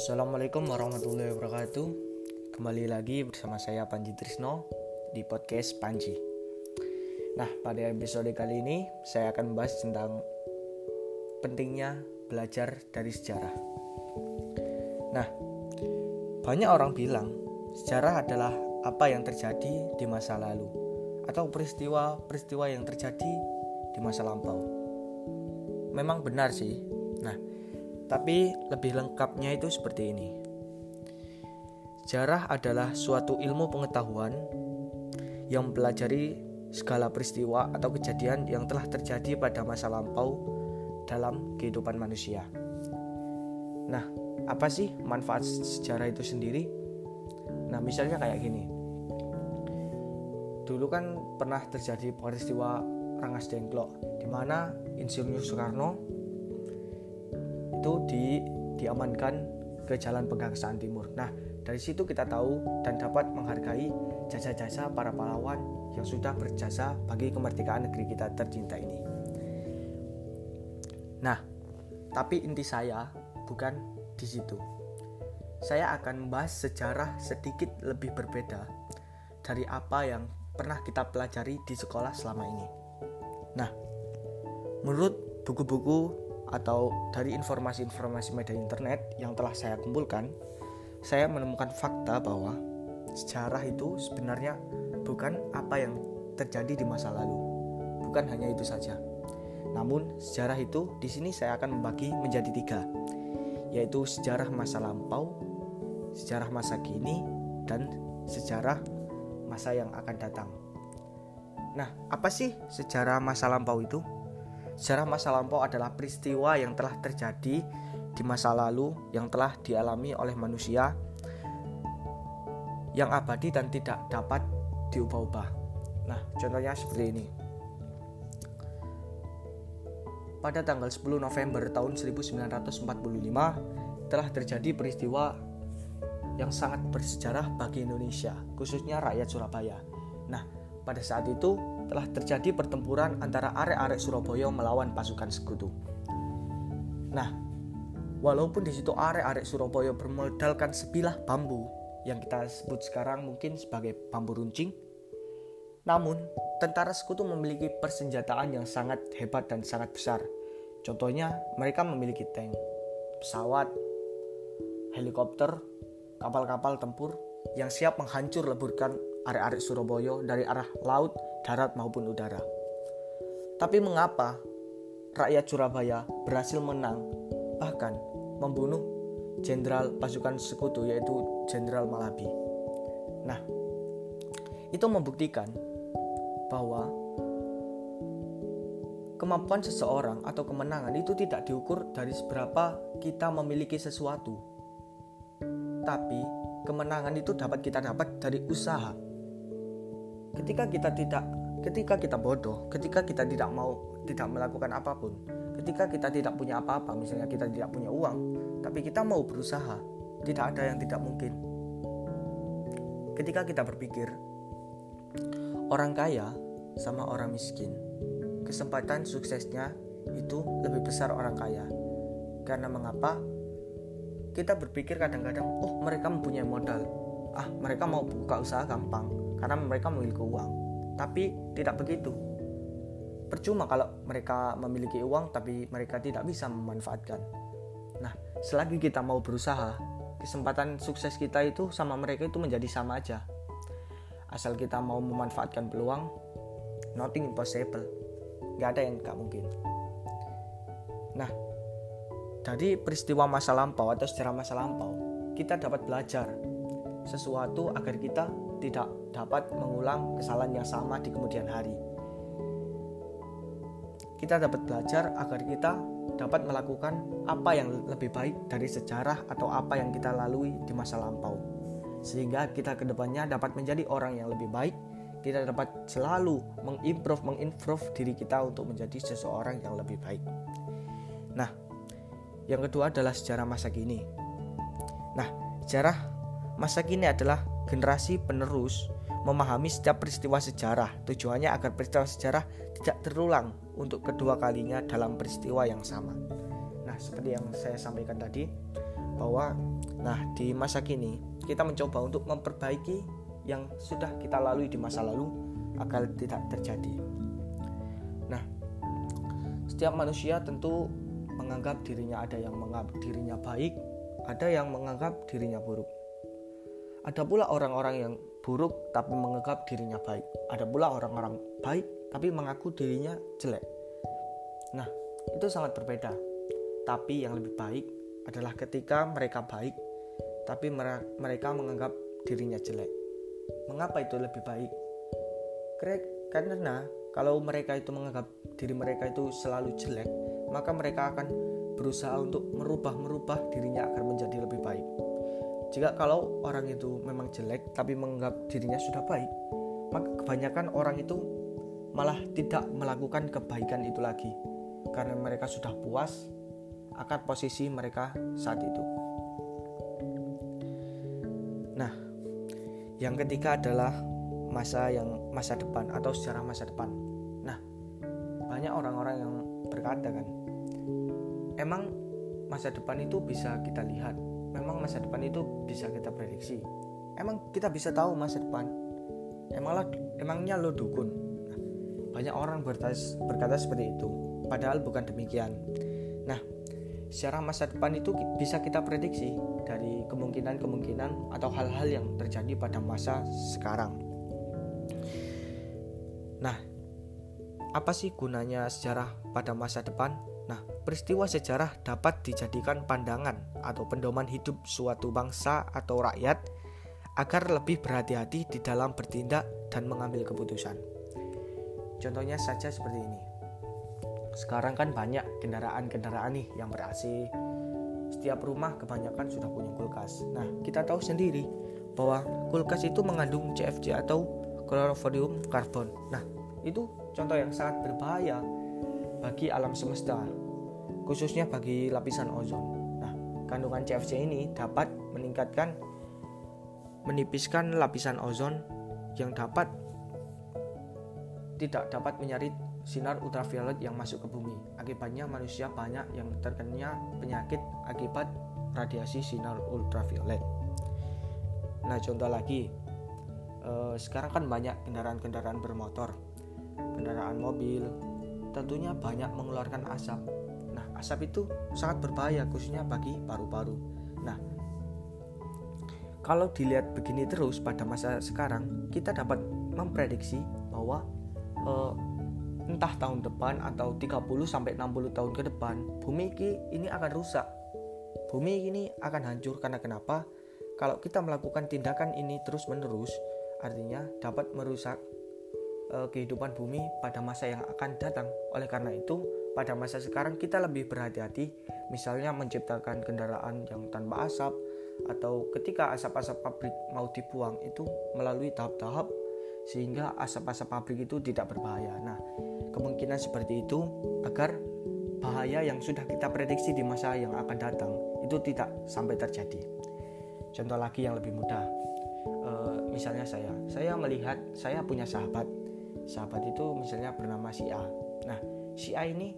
Assalamualaikum warahmatullahi wabarakatuh. Kembali lagi bersama saya Panji Trisno di podcast Panji. Nah pada episode kali ini saya akan membahas tentang pentingnya belajar dari sejarah. Nah banyak orang bilang sejarah adalah apa yang terjadi di masa lalu Atau peristiwa-peristiwa yang terjadi di masa lampau. Memang benar sih tapi lebih lengkapnya itu seperti ini. Sejarah adalah suatu ilmu pengetahuan yang mempelajari segala peristiwa atau kejadian yang telah terjadi pada masa lampau dalam kehidupan manusia. Nah, apa sih manfaat sejarah itu sendiri? Nah, misalnya kayak gini. Dulu kan pernah terjadi peristiwa Rangas Dengklok di mana Insinyur Soekarno itu di diamankan ke Jalan Pegangsaan Timur. Nah, dari situ kita tahu dan dapat menghargai jasa-jasa para pahlawan yang sudah berjasa bagi kemerdekaan negeri kita tercinta ini. Nah, tapi inti saya bukan di situ. Saya akan membahas sejarah sedikit lebih berbeda dari apa yang pernah kita pelajari di sekolah selama ini. Nah, menurut buku-buku atau dari informasi-informasi media internet yang telah saya kumpulkan, saya menemukan fakta bahwa sejarah itu sebenarnya bukan apa yang terjadi di masa lalu. Bukan hanya itu saja. Namun sejarah itu di sini saya akan membagi menjadi tiga, yaitu sejarah masa lampau, sejarah masa kini, dan sejarah masa yang akan datang. Nah, apa sih sejarah masa lampau itu? Sejarah masa lampau adalah peristiwa yang telah terjadi di masa lalu yang telah dialami oleh manusia yang abadi dan tidak dapat diubah-ubah. Nah, contohnya seperti ini. Pada tanggal 10 November tahun 1945 telah terjadi peristiwa yang sangat bersejarah bagi Indonesia, khususnya rakyat Surabaya. Nah, pada saat itu telah terjadi pertempuran antara arek-arek Surabaya melawan pasukan sekutu. Nah, walaupun di situ arek-arek Surabaya bermodalkan sebilah bambu yang kita sebut sekarang mungkin sebagai bambu runcing, namun tentara sekutu memiliki persenjataan yang sangat hebat dan sangat besar. Contohnya, mereka memiliki tank, pesawat, helikopter, kapal-kapal tempur yang siap menghancur leburkan arek-arek Surabaya dari arah laut darat maupun udara. Tapi mengapa rakyat Surabaya berhasil menang bahkan membunuh jenderal pasukan sekutu yaitu Jenderal Malabi. Nah, itu membuktikan bahwa kemampuan seseorang atau kemenangan itu tidak diukur dari seberapa kita memiliki sesuatu. Tapi kemenangan itu dapat kita dapat dari usaha ketika kita tidak ketika kita bodoh ketika kita tidak mau tidak melakukan apa pun ketika kita tidak punya apa-apa misalnya kita tidak punya uang tapi kita mau berusaha tidak ada yang tidak mungkin. Ketika kita berpikir orang kaya sama orang miskin kesempatan suksesnya itu lebih besar orang kaya. Karena mengapa? Kita berpikir kadang-kadang oh mereka mempunyai modal. Ah mereka mau buka usaha gampang karena mereka memiliki uang. Tapi tidak begitu. Percuma kalau mereka memiliki uang tapi mereka tidak bisa memanfaatkan. Nah, selagi kita mau berusaha, kesempatan sukses kita itu sama mereka itu menjadi sama aja. Asal kita mau memanfaatkan peluang, nothing impossible. Gak ada yang gak mungkin. Nah, dari peristiwa masa lampau atau sejarah masa lampau, kita dapat belajar sesuatu agar kita tidak dapat mengulang kesalahan yang sama di kemudian hari. Kita dapat belajar agar kita dapat melakukan apa yang lebih baik dari sejarah atau apa yang kita lalui di masa lampau. Sehingga kita ke depannya dapat menjadi orang yang lebih baik, kita dapat selalu mengimprove, menginprove diri kita untuk menjadi seseorang yang lebih baik. Nah, yang kedua adalah sejarah masa kini. Nah, sejarah masa kini adalah generasi penerus memahami setiap peristiwa sejarah. Tujuannya agar peristiwa sejarah tidak terulang untuk kedua kalinya dalam peristiwa yang sama. Nah, seperti yang saya sampaikan tadi, bahwa Nah, di masa kini kita mencoba untuk memperbaiki yang sudah kita lalui di masa lalu agar tidak terjadi. Nah, setiap manusia tentu menganggap dirinya ada yang menganggap dirinya baik, ada yang menganggap dirinya buruk. Ada pula orang-orang yang buruk tapi menganggap dirinya baik. Ada pula orang-orang baik tapi mengaku dirinya jelek. Nah, itu sangat berbeda. Tapi yang lebih baik adalah ketika mereka baik tapi mereka menganggap dirinya jelek. Mengapa itu lebih baik? Karena kalau mereka itu menganggap diri mereka itu selalu jelek, maka mereka akan berusaha untuk merubah-merubah dirinya agar menjadi lebih baik. Jika kalau orang itu memang jelek tapi menganggap dirinya sudah baik, maka kebanyakan orang itu malah tidak melakukan kebaikan itu lagi karena mereka sudah puas akan posisi mereka saat itu. Nah, yang ketiga adalah masa yang masa depan atau sejarah masa depan. Nah, banyak orang-orang yang berkata kan, emang masa depan itu bisa kita lihat, memang masa depan itu bisa kita prediksi, emang kita bisa tahu masa depan, emanglah emangnya lo dukun. Nah, banyak orang berkata, berkata seperti itu, padahal bukan demikian. Nah, secara masa depan itu bisa kita prediksi dari kemungkinan-kemungkinan atau hal-hal yang terjadi pada masa sekarang. Nah, apa sih gunanya sejarah pada masa depan? Nah, peristiwa sejarah dapat dijadikan pandangan atau pendoman hidup suatu bangsa atau rakyat agar lebih berhati-hati di dalam bertindak dan mengambil keputusan. Contohnya saja seperti ini. Sekarang kan banyak kendaraan-kendaraan nih yang ber AC setiap rumah kebanyakan sudah punya kulkas. Nah kita tahu sendiri bahwa kulkas itu mengandung CFC atau chlorofodium karbon. Nah itu contoh yang sangat berbahaya bagi alam semesta khususnya bagi lapisan ozon nah kandungan CFC ini dapat meningkatkan menipiskan lapisan ozon yang dapat tidak dapat menyarit sinar ultraviolet yang masuk ke bumi. Akibatnya manusia banyak yang terkena penyakit akibat radiasi sinar ultraviolet. Nah, contoh lagi, eh, sekarang kan banyak kendaraan-kendaraan bermotor, kendaraan mobil, tentunya banyak mengeluarkan asap. Asap itu sangat berbahaya khususnya bagi paru-paru. Nah, kalau dilihat begini terus pada masa sekarang, kita dapat memprediksi bahwa eh, entah tahun depan atau 30 sampai 60 tahun ke depan, bumi ini akan rusak. Bumi ini akan hancur karena kenapa? Kalau kita melakukan tindakan ini terus-menerus, artinya dapat merusak uh, kehidupan bumi pada masa yang akan datang. Oleh karena itu, pada masa sekarang kita lebih berhati-hati, misalnya menciptakan kendaraan yang tanpa asap atau ketika asap-asap pabrik mau dibuang itu melalui tahap-tahap sehingga asap-asap pabrik itu tidak berbahaya. Nah, kemungkinan seperti itu agar bahaya yang sudah kita prediksi di masa yang akan datang itu tidak sampai terjadi. Contoh lagi yang lebih mudah, e, misalnya saya, saya melihat saya punya sahabat, sahabat itu misalnya bernama si A. Nah, si A ini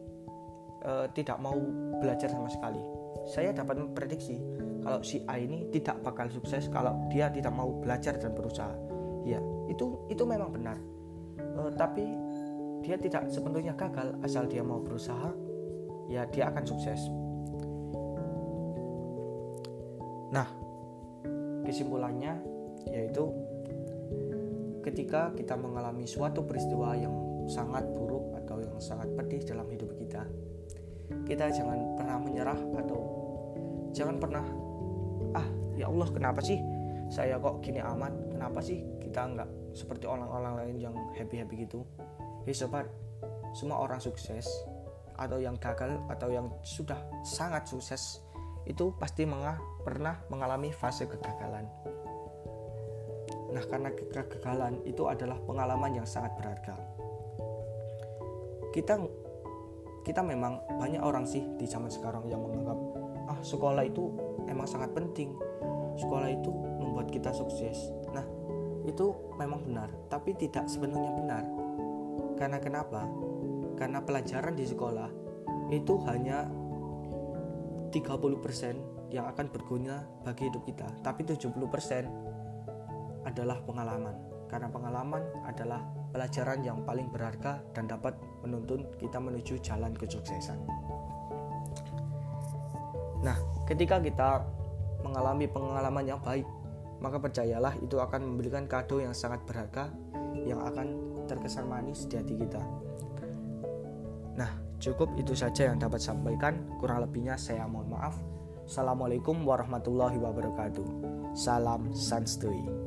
e, tidak mau belajar sama sekali. Saya dapat memprediksi kalau si A ini tidak bakal sukses kalau dia tidak mau belajar dan berusaha. Ya, itu itu memang benar. E, tapi dia tidak sepenuhnya gagal asal dia mau berusaha ya dia akan sukses nah kesimpulannya yaitu ketika kita mengalami suatu peristiwa yang sangat buruk yang sangat pedih dalam hidup kita kita jangan pernah menyerah atau jangan pernah ah ya Allah kenapa sih saya kok gini amat kenapa sih kita nggak seperti orang-orang lain yang happy-happy gitu Hei sobat, semua orang sukses atau yang gagal atau yang sudah sangat sukses itu pasti pernah mengalami fase kegagalan. Nah, karena kegagalan itu adalah pengalaman yang sangat berharga. Kita kita memang banyak orang sih di zaman sekarang yang menganggap ah sekolah itu emang sangat penting. Sekolah itu membuat kita sukses. Nah, itu memang benar, tapi tidak sepenuhnya benar karena kenapa? Karena pelajaran di sekolah itu hanya 30% yang akan berguna bagi hidup kita, tapi 70% adalah pengalaman. Karena pengalaman adalah pelajaran yang paling berharga dan dapat menuntun kita menuju jalan kesuksesan. Nah, ketika kita mengalami pengalaman yang baik, maka percayalah itu akan memberikan kado yang sangat berharga yang akan terkesan manis di hati kita. Nah, cukup itu saja yang dapat sampaikan. Kurang lebihnya saya mohon maaf. Assalamualaikum warahmatullahi wabarakatuh. Salam Sanstui.